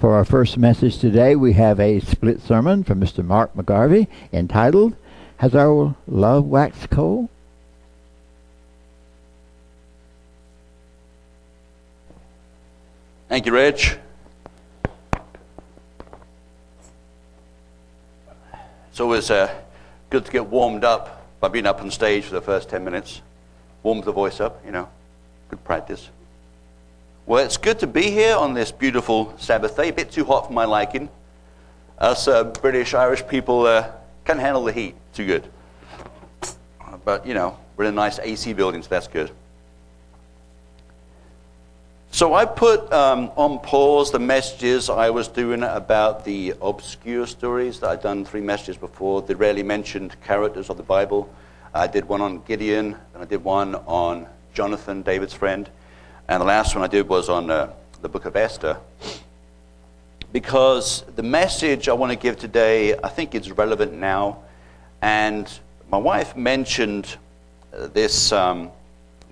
For our first message today, we have a split sermon from Mr. Mark McGarvey entitled, Has Our Love Waxed Cold? Thank you, Rich. It's always uh, good to get warmed up by being up on stage for the first 10 minutes. Warms the voice up, you know. Good practice. Well, it's good to be here on this beautiful Sabbath day. A bit too hot for my liking. Us uh, British Irish people uh, can't handle the heat too good. But, you know, we're in a nice AC building, so that's good. So I put um, on pause the messages I was doing about the obscure stories that I'd done three messages before, the rarely mentioned characters of the Bible. I did one on Gideon, and I did one on Jonathan, David's friend. And the last one I did was on uh, the book of Esther. Because the message I want to give today, I think it's relevant now. And my wife mentioned uh, this, um,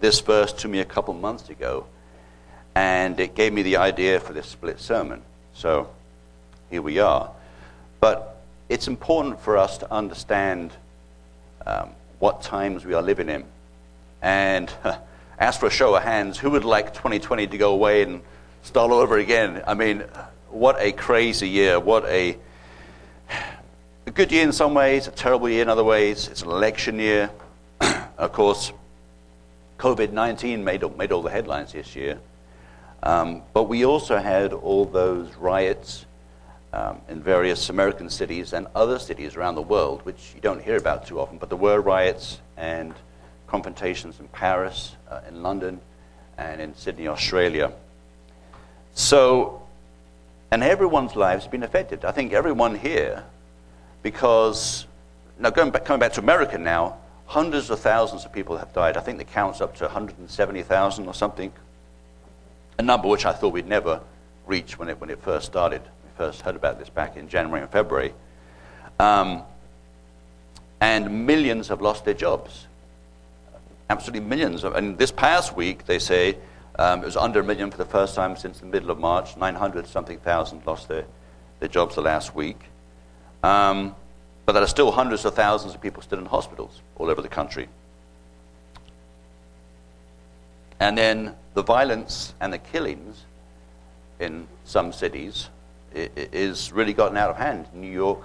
this verse to me a couple months ago. And it gave me the idea for this split sermon. So here we are. But it's important for us to understand um, what times we are living in. And ask for a show of hands, who would like 2020 to go away and start all over again? I mean, what a crazy year. What a, a good year in some ways, a terrible year in other ways. It's an election year. of course, COVID 19 made, made all the headlines this year. Um, but we also had all those riots um, in various American cities and other cities around the world, which you don't hear about too often. But there were riots and confrontations in Paris, uh, in London, and in Sydney, Australia. So, and everyone's lives have been affected. I think everyone here, because, now going back, coming back to America now, hundreds of thousands of people have died. I think the count's up to 170,000 or something, a number which I thought we'd never reach when it, when it first started. We first heard about this back in January and February. Um, and millions have lost their jobs absolutely millions. And this past week, they say um, it was under a million for the first time since the middle of March. 900 something thousand lost their, their jobs the last week. Um, but there are still hundreds of thousands of people still in hospitals all over the country. And then the violence and the killings in some cities is really gotten out of hand. New York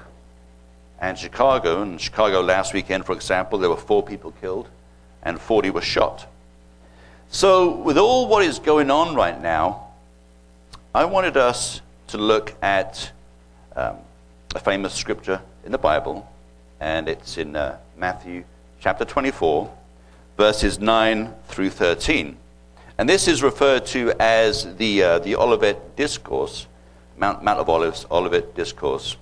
and Chicago. In Chicago last weekend, for example, there were four people killed and 40 were shot. So, with all what is going on right now, I wanted us to look at um, a famous scripture in the Bible, and it's in uh, Matthew chapter 24, verses 9 through 13. And this is referred to as the, uh, the Olivet Discourse, Mount, Mount of Olives, Olivet Discourse.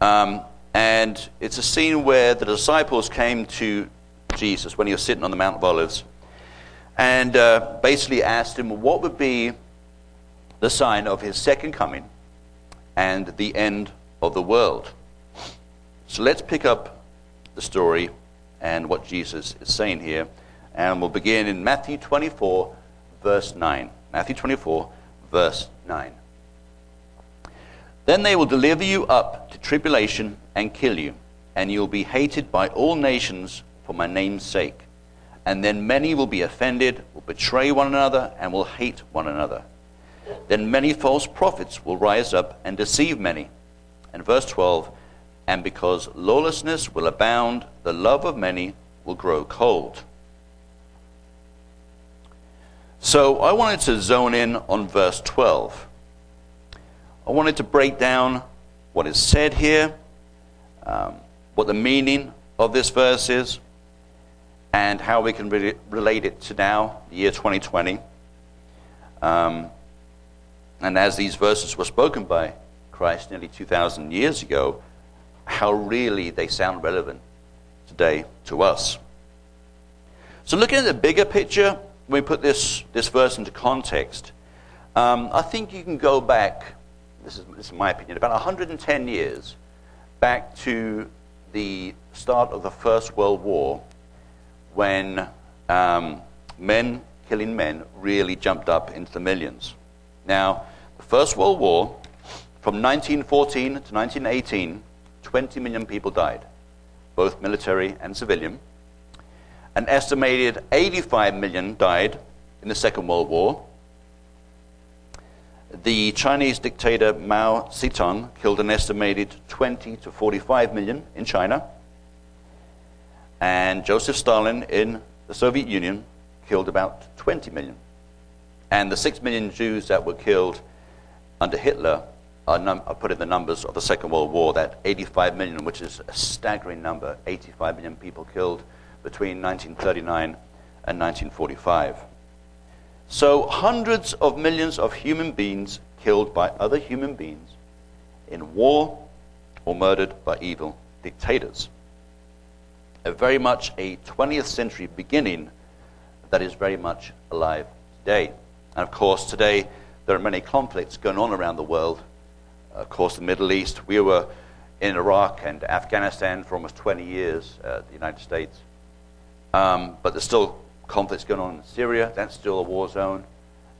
Um, and it's a scene where the disciples came to Jesus when he was sitting on the Mount of Olives and uh, basically asked him what would be the sign of his second coming and the end of the world. So let's pick up the story and what Jesus is saying here. And we'll begin in Matthew 24, verse 9. Matthew 24, verse 9. Then they will deliver you up to tribulation and kill you, and you will be hated by all nations for my name's sake. And then many will be offended, will betray one another, and will hate one another. Then many false prophets will rise up and deceive many. And verse 12, and because lawlessness will abound, the love of many will grow cold. So I wanted to zone in on verse 12. I wanted to break down what is said here, um, what the meaning of this verse is, and how we can re- relate it to now, the year 2020. Um, and as these verses were spoken by Christ nearly 2,000 years ago, how really they sound relevant today to us. So, looking at the bigger picture, we put this, this verse into context, um, I think you can go back, this is, this is my opinion, about 110 years back to the start of the First World War when um, men killing men really jumped up into the millions. Now, the First World War From 1914 to 1918, 20 million people died, both military and civilian. An estimated 85 million died in the Second World War. The Chinese dictator Mao Zedong killed an estimated 20 to 45 million in China. And Joseph Stalin in the Soviet Union killed about 20 million. And the 6 million Jews that were killed under Hitler are, num- are put in the numbers of the Second World War, that 85 million, which is a staggering number 85 million people killed between 1939 and 1945. So, hundreds of millions of human beings killed by other human beings in war or murdered by evil dictators. A very much a 20th century beginning that is very much alive today. And of course, today there are many conflicts going on around the world. Of course, the Middle East. We were in Iraq and Afghanistan for almost 20 years, uh, the United States. Um, but there's still conflicts going on in Syria. That's still a war zone.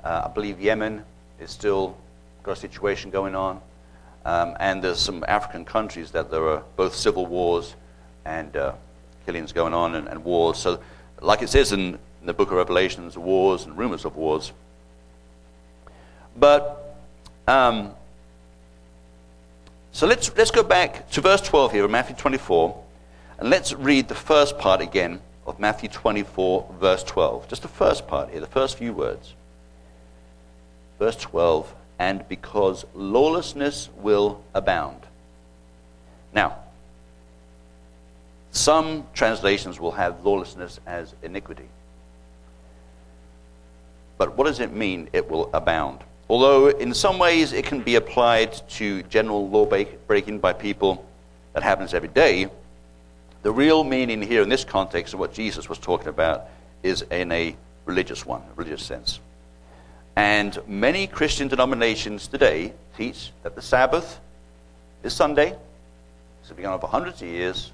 Uh, I believe Yemen is still got a situation going on. Um, and there's some African countries that there are both civil wars and uh, killings going on and, and, wars. So, like it says in, in the book of Revelations, wars and rumors of wars. But, um, so let's, let's go back to verse 12 here in Matthew 24, and let's read the first part again of Matthew 24, verse 12. Just the first part here, the first few words. Verse 12, and because lawlessness will abound. Now, some translations will have lawlessness as iniquity. But what does it mean it will abound? Although in some ways it can be applied to general law breaking by people that happens every day, the real meaning here in this context of what Jesus was talking about is in a religious one, a religious sense. And many Christian denominations today teach that the Sabbath is Sunday. It's been going on for hundreds of years,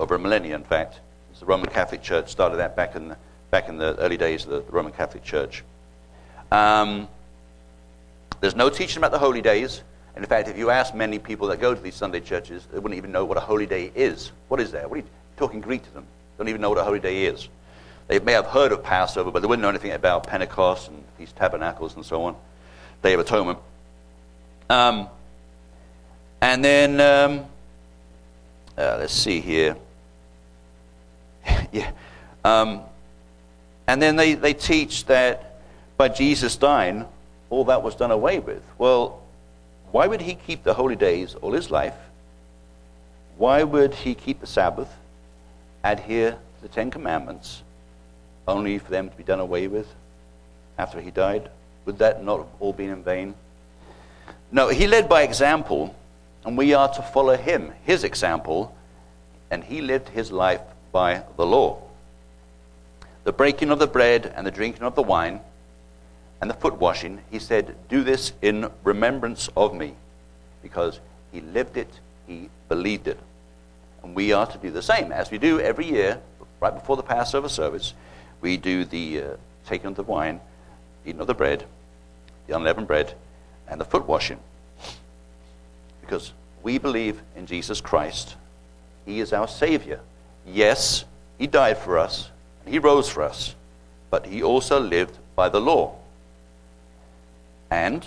over a millennia, in fact. The Roman Catholic Church started that back in the, back in the early days of the Roman Catholic Church. Um, there's no teaching about the holy days. And in fact, if you ask many people that go to these Sunday churches, they wouldn't even know what a holy day is. What is that? What are you talking Greek to them? They Don't even know what a holy day is. They may have heard of Passover, but they wouldn't know anything about Pentecost and these Tabernacles and so on. Day of Atonement. Um, and then, um, uh, let's see here. Yeah. Um, and then they, they teach that by Jesus dying, all that was done away with. Well, why would he keep the holy days all his life? Why would he keep the Sabbath, adhere to the Ten Commandments, only for them to be done away with after he died? Would that not have all been in vain? No, he led by example, and we are to follow him, his example, and he lived his life by the law. The breaking of the bread and the drinking of the wine and the foot washing, he said, Do this in remembrance of me, because he lived it, he believed it. And we are to do the same, as we do every year, right before the Passover service. We do the uh, taking of the wine, eating of the bread, the unleavened bread, and the foot washing. Because we believe in Jesus Christ. He is our Savior. Yes, He died for us, He rose for us, but He also lived by the law. And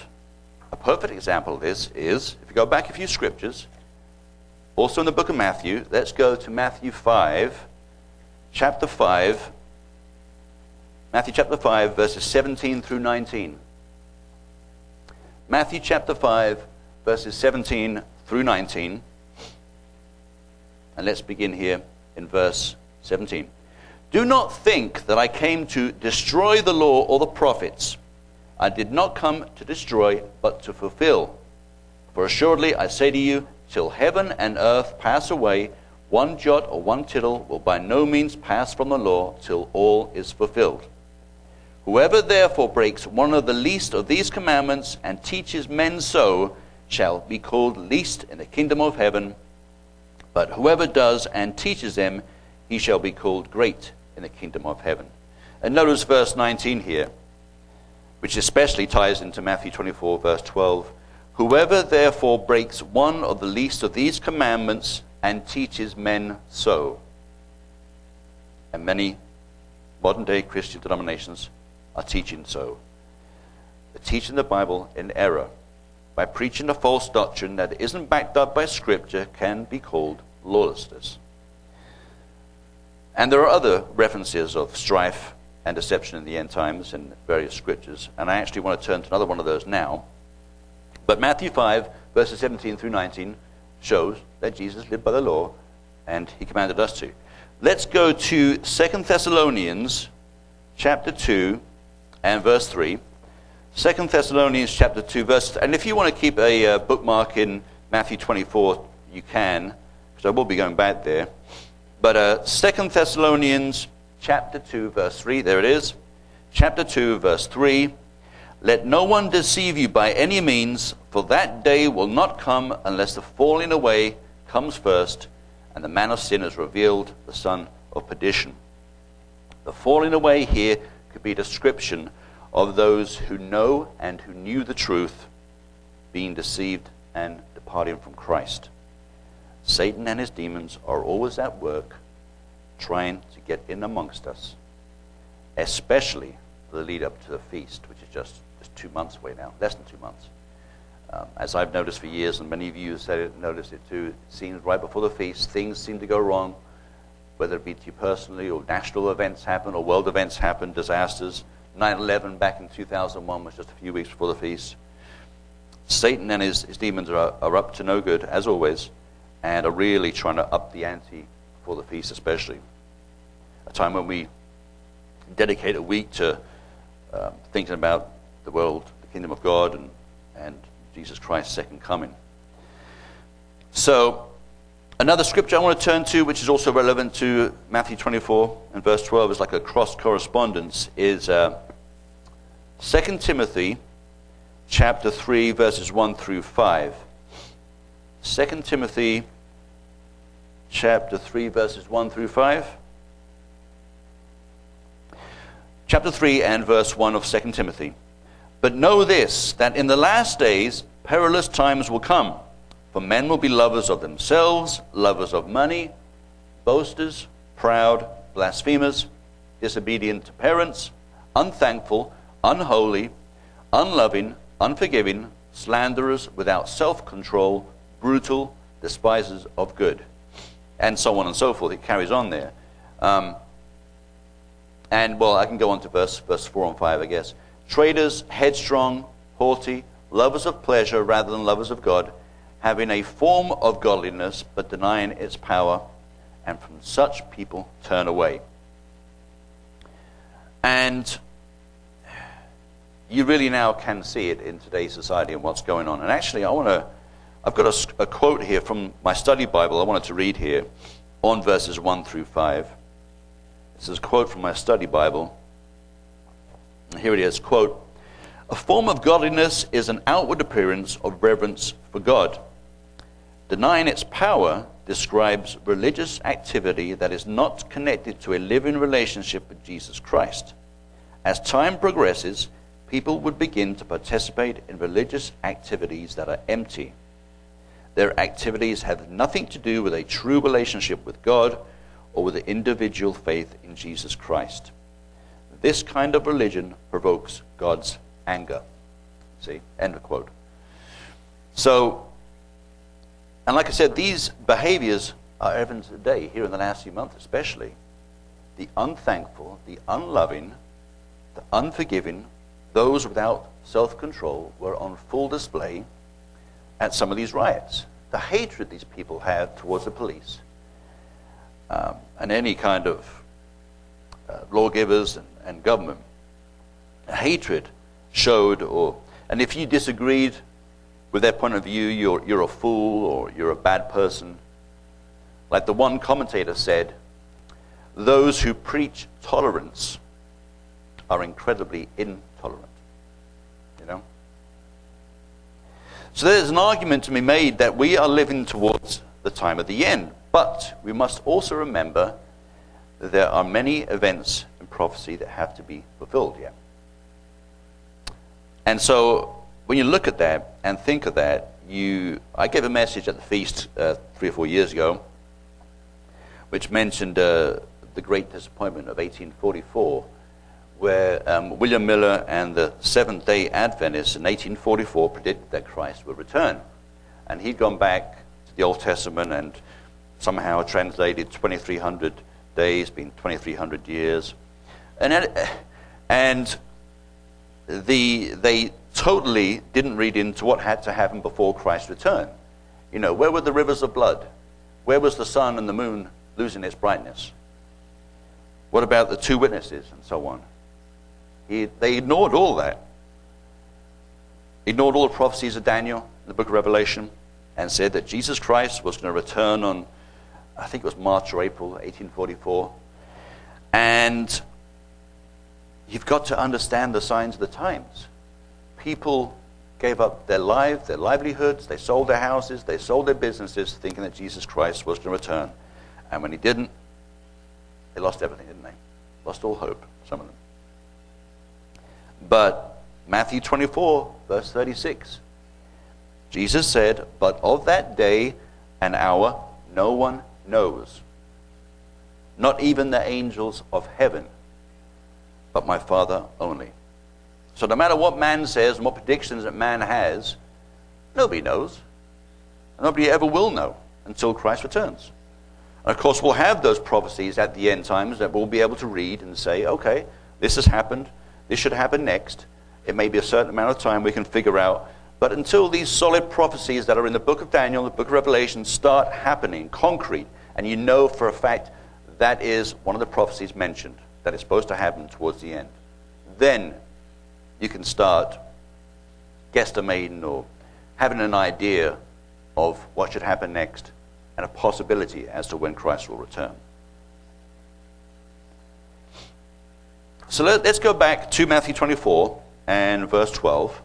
a perfect example of this is, if you go back a few scriptures, also in the book of Matthew, let's go to Matthew 5, chapter 5, Matthew chapter 5, verses 17 through 19. Matthew chapter 5, verses 17 through 19. And let's begin here in verse 17. Do not think that I came to destroy the law or the prophets. I did not come to destroy, but to fulfill. For assuredly I say to you, till heaven and earth pass away, one jot or one tittle will by no means pass from the law till all is fulfilled. Whoever therefore breaks one of the least of these commandments and teaches men so shall be called least in the kingdom of heaven. But whoever does and teaches them, he shall be called great in the kingdom of heaven. And notice verse 19 here which especially ties into Matthew 24, verse 12, Whoever therefore breaks one of the least of these commandments and teaches men so, and many modern day Christian denominations are teaching so, they're teaching the Bible in error by preaching a false doctrine that isn't backed up by Scripture can be called lawlessness. And there are other references of strife and deception in the end times in various scriptures, and I actually want to turn to another one of those now. But Matthew 5, verses 17 through 19, shows that Jesus lived by the law, and he commanded us to. Let's go to 2 Thessalonians chapter 2 and verse 3. 2 Thessalonians chapter 2, verse, and if you want to keep a uh, bookmark in Matthew 24, you can, because I will be going back there. But uh, 2 Thessalonians chapter 2, verse 3, there it is. Chapter 2, verse 3. Let no one deceive you by any means, for that day will not come unless the falling away comes first, and the man of sin is revealed, the son of perdition. The falling away here could be a description of those who know and who knew the truth, being deceived and departing from Christ. Satan and his demons are always at work trying to get in amongst us, especially the lead up to the feast, which is just, just two months away now, less than two months. Um, as I've noticed for years, and many of you have noticed it too, it seems right before the feast, things seem to go wrong, whether it be to you personally, or national events happen, or world events happen, disasters 9 11 back in 2001 was just a few weeks before the feast. Satan and his, his demons are, are up to no good, as always, and are really trying to up the ante for the feast, especially. A time when we dedicate a week to um, thinking about the world, the kingdom of God, and, and Jesus Christ's second coming. So, Another scripture I want to turn to, which is also relevant to Matthew 24 and verse 12, is like a cross correspondence, is uh, 2 Timothy chapter 3, verses 1 through 5. 2 Timothy chapter 3, verses 1 through 5. Chapter 3 and verse 1 of 2 Timothy. But know this, that in the last days perilous times will come. For men will be lovers of themselves, lovers of money, boasters, proud, blasphemers, disobedient to parents, unthankful, unholy, unloving, unforgiving, slanderers, without self control, brutal, despisers of good, and so on and so forth. It carries on there. Um, and, well, I can go on to verse, verse 4 and 5, I guess. Traitors, headstrong, haughty, lovers of pleasure rather than lovers of God having a form of godliness but denying its power, and from such people turn away. And you really now can see it in today's society and what's going on. And actually, I want to, I've got a, a quote here from my study Bible I wanted to read here on verses 1 through 5. This is a quote from my study Bible. Here it is quote, A form of godliness is an outward appearance of reverence for God Denying its power describes religious activity that is not connected to a living relationship with Jesus Christ. As time progresses, people would begin to participate in religious activities that are empty. Their activities have nothing to do with a true relationship with God or with the individual faith in Jesus Christ. This kind of religion provokes God's anger. See? End of quote. So, and like I said, these behaviors are evident today, here in the last few months especially. The unthankful, the unloving, the unforgiving, those without self control were on full display at some of these riots. The hatred these people had towards the police um, and any kind of uh, lawgivers and, and government. Hatred showed, or, and if you disagreed with their point of view, you're, you're a fool or you're a bad person. Like the one commentator said, those who preach tolerance are incredibly intolerant. You know? So there's an argument to be made that we are living towards the time of the end. But we must also remember that there are many events in prophecy that have to be fulfilled yet. And so when you look at that, and think of that, you, I gave a message at the feast uh, three or four years ago, which mentioned uh, the great disappointment of 1844, where um, William Miller and the Seventh day Adventists in 1844 predicted that Christ would return. And he'd gone back to the Old Testament and somehow translated 2,300 days, been 2,300 years. And, and the, they totally didn't read into what had to happen before Christ's return. You know, where were the rivers of blood? Where was the sun and the moon losing its brightness? What about the two witnesses and so on? He, they ignored all that. Ignored all the prophecies of Daniel, the book of Revelation, and said that Jesus Christ was going to return on, I think it was March or April 1844. And you've got to understand the signs of the times. People gave up their lives, their livelihoods, they sold their houses, they sold their businesses, thinking that Jesus Christ was going to return. And when he didn't, they lost everything, didn't they? Lost all hope, some of them. But Matthew 24, verse 36, Jesus said, But of that day and hour no one knows, not even the angels of heaven, but my Father only. So no matter what man says and what predictions that man has, nobody knows. Nobody ever will know until Christ returns. And of course, we'll have those prophecies at the end times that we'll be able to read and say, okay, this has happened. This should happen next. It may be a certain amount of time we can figure out. But until these solid prophecies that are in the book of Daniel, the book of Revelation, start happening, concrete, and you know for a fact that is one of the prophecies mentioned, that is supposed to happen towards the end, then you can start guesstimating or having an idea of what should happen next and a possibility as to when Christ will return. So let, us go back to Matthew 24 and verse 12.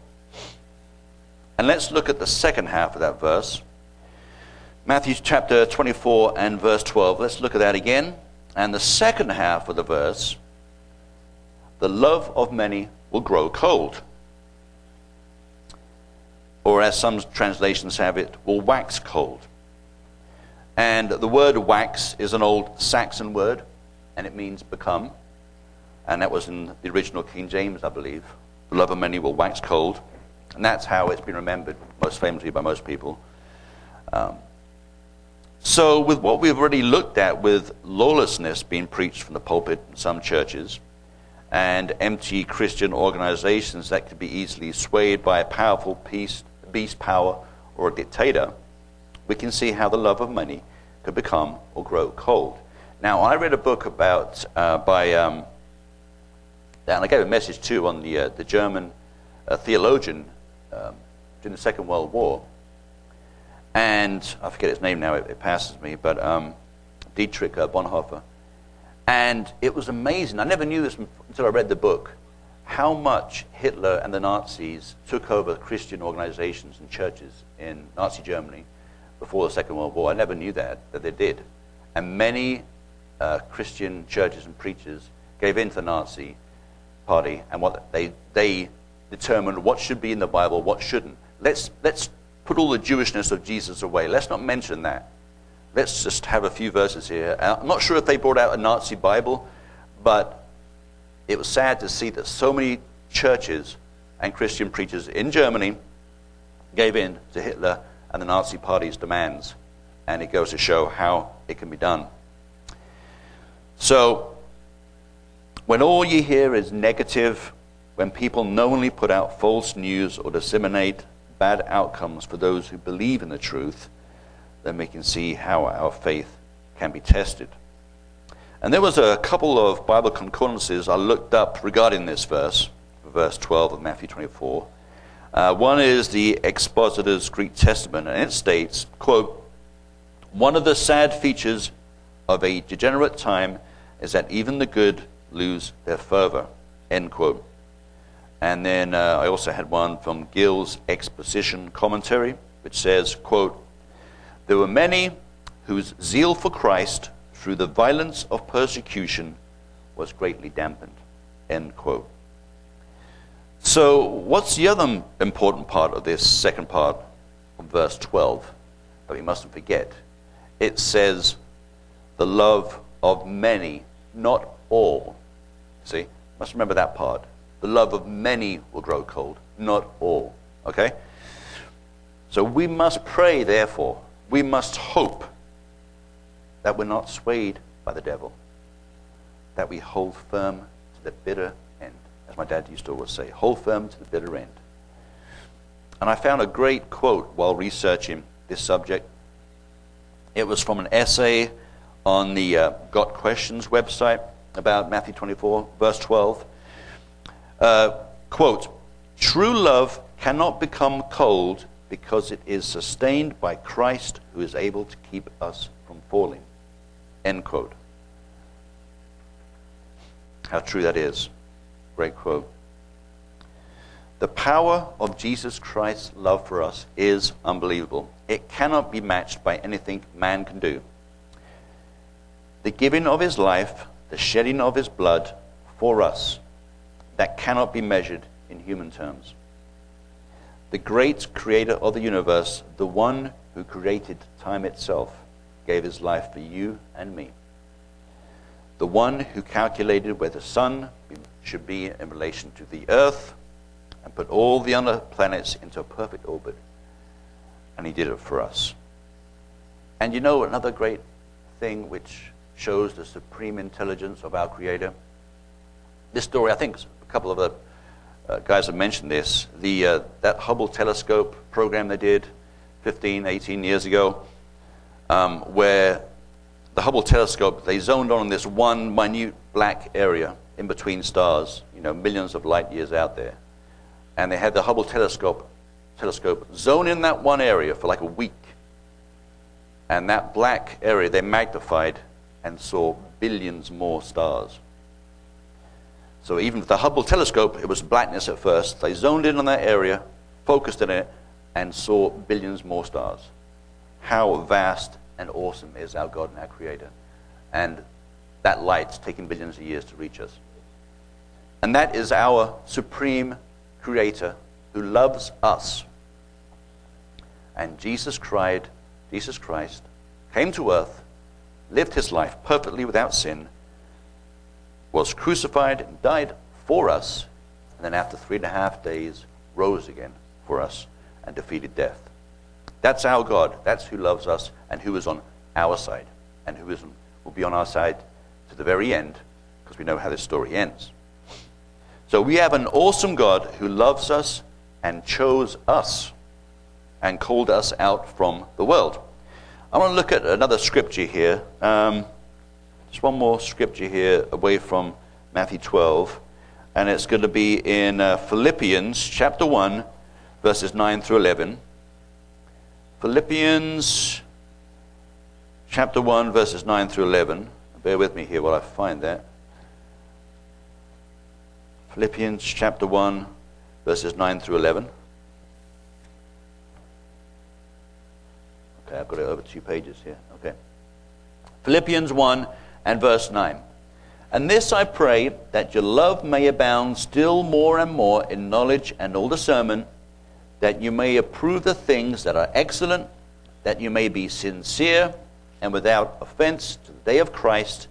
And let's look at the second half of that verse. Matthew chapter 24 and verse 12. Let's look at that again. And the second half of the verse the love of many will grow cold. Or, as some translations have it, will wax cold. And the word wax is an old Saxon word, and it means become and that was in the original King James, I believe. The love of many will wax cold, and that's how it's been remembered most famously by most people. Um, so, with what we've already looked at, with lawlessness being preached from the pulpit in some churches, and empty Christian organizations that could be easily swayed by a powerful peace, beast power or a dictator, we can see how the love of money could become or grow cold. Now, I read a book about uh, by um, and I gave a message too on the, uh, the German uh, theologian um, during the Second World War. And I forget his name now, it, it passes me, but um, Dietrich uh, Bonhoeffer. And it was amazing. I never knew this until I read the book how much Hitler and the Nazis took over Christian organizations and churches in Nazi Germany before the Second World War. I never knew that, that they did. And many uh, Christian churches and preachers gave in to the Nazi party and what they, they determined what should be in the Bible, what shouldn't. Let's, let's put all the Jewishness of Jesus away. Let's not mention that. Let's just have a few verses here. Uh, I'm not sure if they brought out a Nazi Bible, but it was sad to see that so many churches and Christian preachers in Germany gave in to Hitler and the Nazi Party's demands. And it goes to show how it can be done. So, when all you hear is negative, when people knowingly put out false news or disseminate bad outcomes for those who believe in the truth, then we can see how our faith can be tested. And there was a couple of Bible concordances I looked up regarding this verse, verse 12 of Matthew 24. Uh, one is the Expositor's Greek Testament, and it states, quote, One of the sad features of a degenerate time is that even the good lose their fervor. End quote. And then uh, I also had one from Gill's exposition commentary, which says, quote, There were many whose zeal for Christ through the violence of persecution was greatly dampened. End quote. So, what's the other important part of this second part of verse 12 that we mustn't forget? It says, the love of many, not all. See? Must remember that part. The love of many will grow cold, not all. Okay? So we must pray, therefore. We must hope that we're not swayed by the devil, that we hold firm to the bitter end. As my dad used to always say, hold firm to the bitter end. And I found a great quote while researching this subject. It was from an essay on the uh, Got Questions website about Matthew 24, verse 12. Uh, quote, True love cannot become cold because it is sustained by Christ who is able to keep us from falling. End quote. How true that is. Great quote. The power of Jesus Christ's love for us is unbelievable. It cannot be matched by anything man can do. The giving of his life, the shedding of his blood for us, that cannot be measured in human terms. The great creator of the universe, the one who created time itself, gave his life for you and me. The one who calculated where the sun should be in relation to the earth and put all the other planets into a perfect orbit. And he did it for us. And you know another great thing which shows the supreme intelligence of our Creator? This story, I think, a couple of the uh, guys have mentioned this. The, uh, that Hubble telescope program they did 15, 18 years ago, um, where the Hubble telescope, they zoned on this one minute black area in between stars, you know, millions of light years out there. And they had the Hubble telescope, telescope zone in that one area for like a week. And that black area they magnified and saw billions more stars. So even with the Hubble telescope, it was blackness at first. They zoned in on that area, focused in it, and saw billions more stars. How vast and awesome is our God and our Creator. And that light's taking billions of years to reach us. And that is our supreme Creator who loves us. And Jesus cried, Jesus Christ came to earth, lived his life perfectly without sin was crucified and died for us, and then after three and a half days rose again for us and defeated death. That's our God. That's who loves us and who is on our side and who is, will be on our side to the very end because we know how this story ends. So we have an awesome God who loves us and chose us and called us out from the world. I want to look at another scripture here. Um, just one more scripture here away from Matthew 12, and it's going to be in uh, Philippians chapter 1, verses 9 through 11. Philippians chapter 1, verses 9 through 11. Bear with me here while I find that. Philippians chapter 1, verses 9 through 11. I've got it over two pages here. Okay. Philippians 1, and verse 9. And this I pray, that your love may abound still more and more in knowledge and all discernment, that you may approve the things that are excellent, that you may be sincere and without offense to the day of Christ,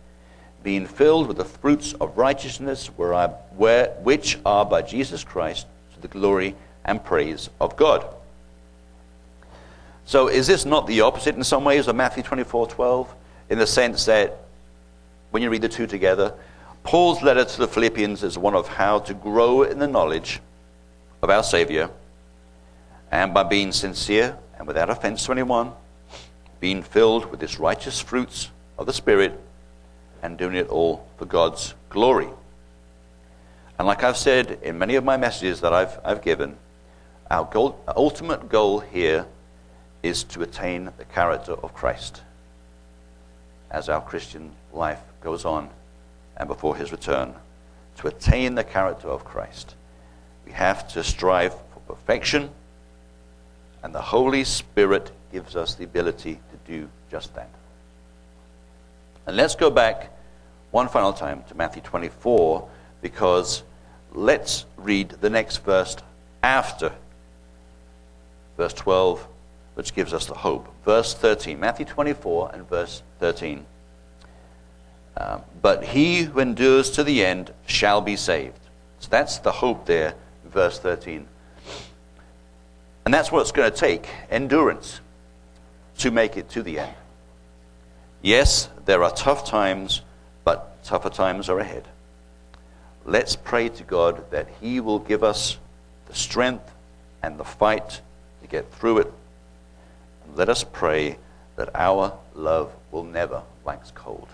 being filled with the fruits of righteousness where I, where, which are by Jesus Christ to the glory and praise of God. So is this not the opposite in some ways of Matthew 24 12? In the sense that when you read the two together, Paul's letter to the Philippians is one of how to grow in the knowledge of our Savior, and by being sincere and without offense to anyone, being filled with this righteous fruits of the Spirit, and doing it all for God's glory. And like I've said in many of my messages that I've, I've given, our goal, ultimate goal here is to attain the character of Christ as our Christian life goes on and before his return. To attain the character of Christ, we have to strive for perfection, and the Holy Spirit gives us the ability to do just that. And let's go back one final time to Matthew 24 because let's read the next verse after verse 12, which gives us the hope. Verse 13, Matthew 24 and verse 13. Um, but he who endures to the end shall be saved. So that's the hope there, verse 13. And that's what it's going to take endurance to make it to the end. Yes, there are tough times, but tougher times are ahead. Let's pray to God that He will give us the strength and the fight to get through it. Let us pray that our love will never wax cold.